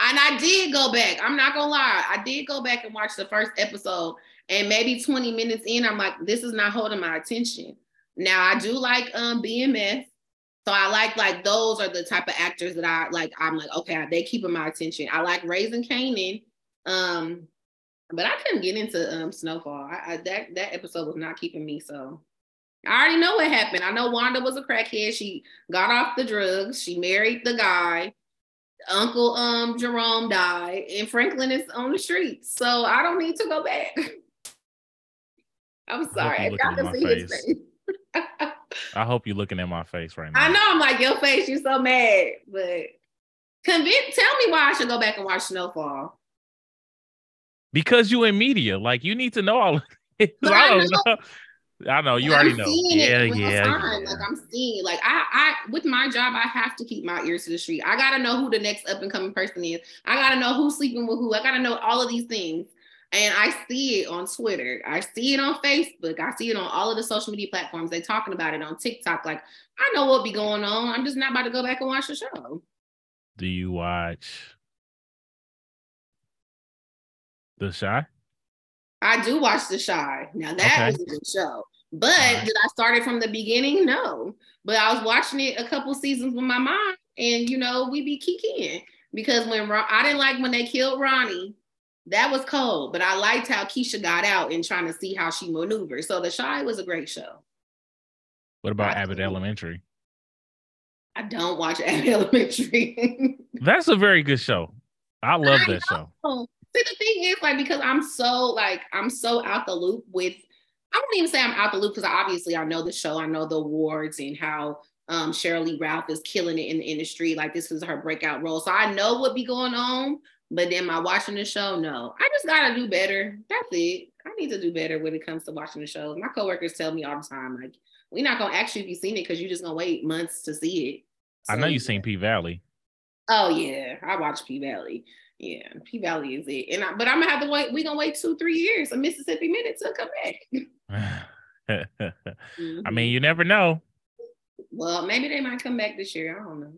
And I did go back. I'm not gonna lie. I did go back and watch the first episode. And maybe 20 minutes in, I'm like, this is not holding my attention. Now I do like um BMF. So I like like those are the type of actors that I like. I'm like, okay, they keeping my attention. I like Raising Kanan. Um, but I couldn't get into um Snowfall. I, I, that that episode was not keeping me. So I already know what happened. I know Wanda was a crackhead. She got off the drugs. She married the guy. Uncle um Jerome died, and Franklin is on the streets. So I don't need to go back. I'm sorry. I see face. face. I hope you're looking at my face right now. I know I'm like your face. You're so mad, but convince. Tell me why I should go back and watch Snowfall. Because you in media, like you need to know all. I, I don't know. I know you already know. Yeah, yeah, yeah. Like I'm seeing, like I, I, with my job, I have to keep my ears to the street. I gotta know who the next up and coming person is. I gotta know who's sleeping with who. I gotta know all of these things. And I see it on Twitter. I see it on Facebook. I see it on all of the social media platforms. They talking about it on TikTok. Like I know what be going on. I'm just not about to go back and watch the show. Do you watch The Chi? I do watch The Chi. Now that okay. was a good show. But right. did I start it from the beginning? No. But I was watching it a couple seasons with my mom, and you know, we be kicking because when I didn't like when they killed Ronnie, that was cold. But I liked how Keisha got out and trying to see how she maneuvered. So The Chi was a great show. What about I Abbott Elementary? I don't watch Abbott Elementary. That's a very good show. I love I that know. show. See, the thing is, like, because I'm so like I'm so out the loop with. I wouldn't even say I'm out the loop because obviously I know the show, I know the awards and how um, Sheryl Lee Ralph is killing it in the industry. Like this is her breakout role, so I know what be going on. But then my watching the show, no, I just gotta do better. That's it. I need to do better when it comes to watching the shows. My coworkers tell me all the time, like, we're not gonna ask you actually be seeing it because you're just gonna wait months to see it. So, I know you've seen P Valley. Oh yeah, I watched P Valley. Yeah, P Valley is it. And I, but I'm gonna have to wait. We're gonna wait two, three years of Mississippi Minute to come back. mm-hmm. I mean, you never know. Well, maybe they might come back this year. I don't know.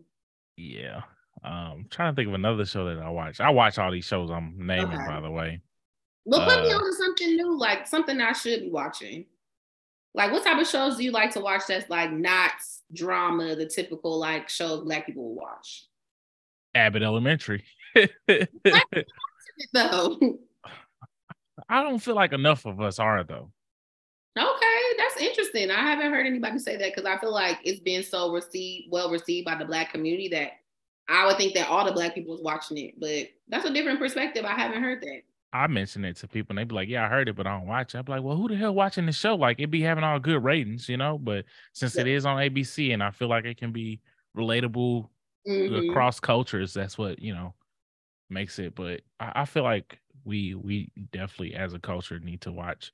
Yeah. Um, I'm trying to think of another show that I watch. I watch all these shows I'm naming, okay. by the way. Well, put uh, me on to something new, like something I should be watching. Like, what type of shows do you like to watch that's like not drama, the typical like shows black people will watch? Abbott Elementary. Though. I don't feel like enough of us are though. Okay, that's interesting. I haven't heard anybody say that because I feel like it's been so received, well received by the black community that I would think that all the black people is watching it. But that's a different perspective. I haven't heard that. I mention it to people and they be like, Yeah, I heard it, but I don't watch it. I'm like, Well, who the hell watching the show? Like it be having all good ratings, you know? But since yeah. it is on ABC and I feel like it can be relatable mm-hmm. across cultures, that's what, you know, makes it. But I, I, feel like we we definitely as a culture need to watch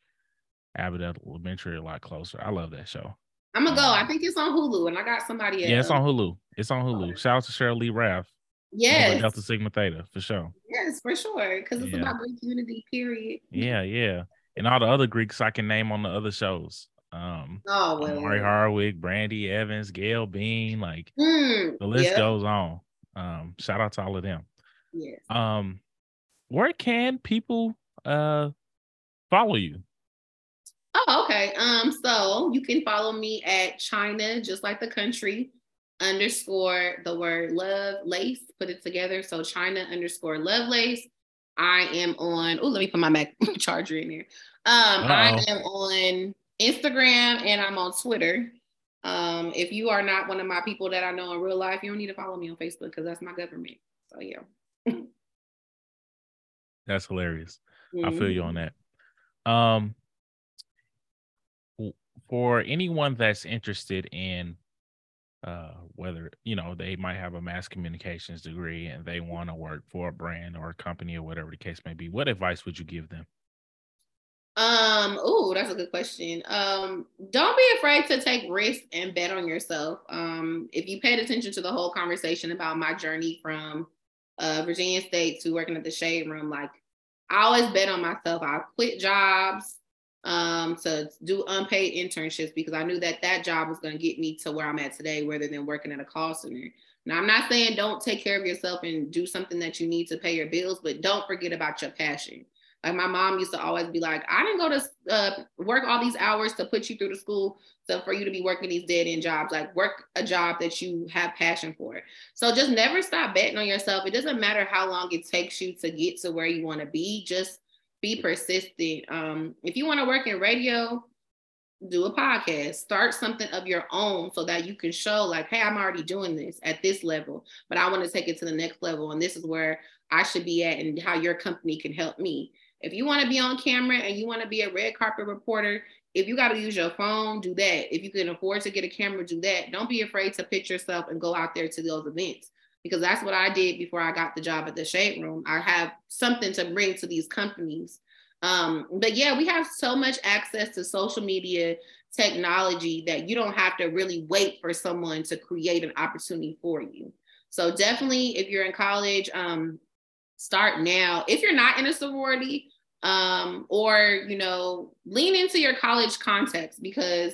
Abbott Elementary a lot closer. I love that show. I'm gonna um, go. I think it's on Hulu, and I got somebody. Yeah, it's on Hulu. It's on Hulu. Shout out to Sheryl Lee Ralph. Yes. Delta Sigma Theta for sure. Yes, for sure. Because it's yeah. about Greek unity, period. Yeah, yeah. And all the other Greeks I can name on the other shows. Um oh well. Mari Hardwick, Brandee Evans, Gail Bean, like mm, the list yep. goes on. Um, shout out to all of them. Yes. Um, where can people uh follow you? Oh, okay. Um, so you can follow me at China, just like the country, underscore the word love lace, put it together. So China underscore love lace. I am on, oh, let me put my Mac charger in there. Um, I am on Instagram and I'm on Twitter. Um, if you are not one of my people that I know in real life, you don't need to follow me on Facebook because that's my government. So yeah. That's hilarious. Mm-hmm. I feel you on mm-hmm. that. Um, for anyone that's interested in uh, whether you know they might have a mass communications degree and they want to work for a brand or a company or whatever the case may be, what advice would you give them? Um, oh, that's a good question. Um, don't be afraid to take risks and bet on yourself. Um, if you paid attention to the whole conversation about my journey from uh, Virginia State to working at the Shade Room, like I always bet on myself. I quit jobs um, to do unpaid internships because I knew that that job was going to get me to where I'm at today, rather than working at a call center. Now, I'm not saying don't take care of yourself and do something that you need to pay your bills, but don't forget about your passion. Like my mom used to always be like, I didn't go to uh, work all these hours to put you through the school so for you to be working these dead end jobs. Like work a job that you have passion for. So just never stop betting on yourself. It doesn't matter how long it takes you to get to where you want to be. Just be persistent. Um, if you want to work in radio, do a podcast start something of your own so that you can show like hey i'm already doing this at this level but i want to take it to the next level and this is where i should be at and how your company can help me if you want to be on camera and you want to be a red carpet reporter, if you got to use your phone, do that. If you can afford to get a camera, do that. Don't be afraid to pitch yourself and go out there to those events because that's what I did before I got the job at the Shade Room. I have something to bring to these companies. Um, but yeah, we have so much access to social media technology that you don't have to really wait for someone to create an opportunity for you. So definitely, if you're in college, um, start now. If you're not in a sorority, um, or you know, lean into your college context because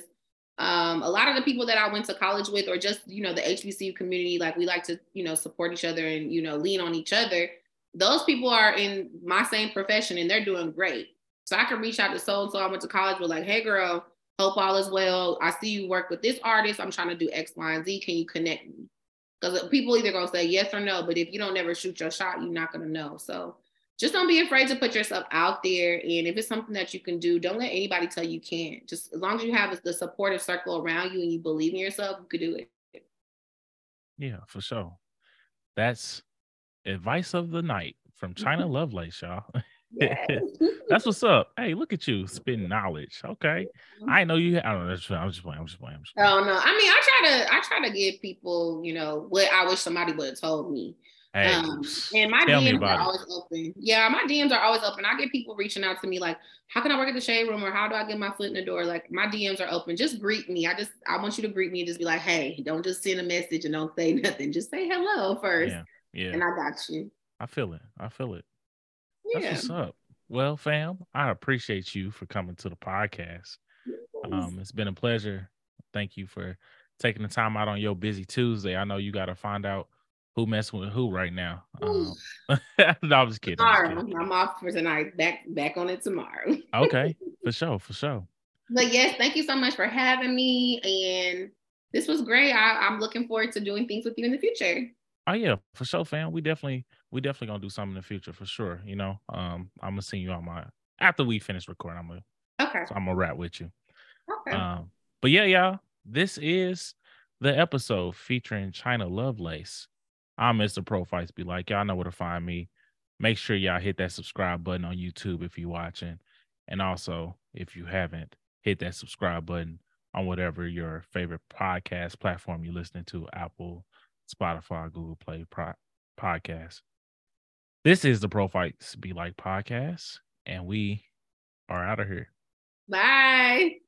um, a lot of the people that I went to college with, or just you know, the HBCU community, like we like to you know support each other and you know lean on each other. Those people are in my same profession and they're doing great. So I can reach out to so and so I went to college with, like, hey girl, Hope all is well. I see you work with this artist. I'm trying to do X, Y, and Z. Can you connect me? Because people either gonna say yes or no, but if you don't never shoot your shot, you're not gonna know. So just don't be afraid to put yourself out there. And if it's something that you can do, don't let anybody tell you can't. Just as long as you have the supportive circle around you and you believe in yourself, you could do it. Yeah, for sure. That's advice of the night from China mm-hmm. Lovelace, y'all. That's what's up. Hey, look at you spitting knowledge. Okay, mm-hmm. I know you. I don't know. I'm just playing. I'm just playing. I'm just playing. Oh no, I mean, I try to. I try to give people, you know, what I wish somebody would have told me. Hey, um, and my DMs are always it. open. Yeah, my DMs are always open. I get people reaching out to me like, "How can I work at the shade room?" or "How do I get my foot in the door?" Like my DMs are open. Just greet me. I just I want you to greet me and just be like, "Hey, don't just send a message and don't say nothing. Just say hello first. Yeah, yeah. And I got you. I feel it. I feel it. Yeah. That's what's up. Well, fam, I appreciate you for coming to the podcast. Um, it's been a pleasure. Thank you for taking the time out on your busy Tuesday. I know you got to find out who messing with who right now. Um, no, I'm just kidding. Tomorrow, I'm, kidding. I'm off for tonight. Back back on it tomorrow. okay, for sure, for sure. But yes, thank you so much for having me, and this was great. I, I'm looking forward to doing things with you in the future. Oh yeah, for sure, fam. We definitely we definitely gonna do something in the future for sure. You know, um, I'm gonna see you on my after we finish recording. I'm gonna okay. So I'm gonna rap with you. Okay. Um, but yeah, y'all, this is the episode featuring China Lovelace. I'm Mr. Prophytes Be Like. Y'all know where to find me. Make sure y'all hit that subscribe button on YouTube if you're watching. And also, if you haven't, hit that subscribe button on whatever your favorite podcast platform you're listening to, Apple, Spotify, Google Play Pro- podcast. This is the Prophytes Be Like podcast, and we are out of here. Bye.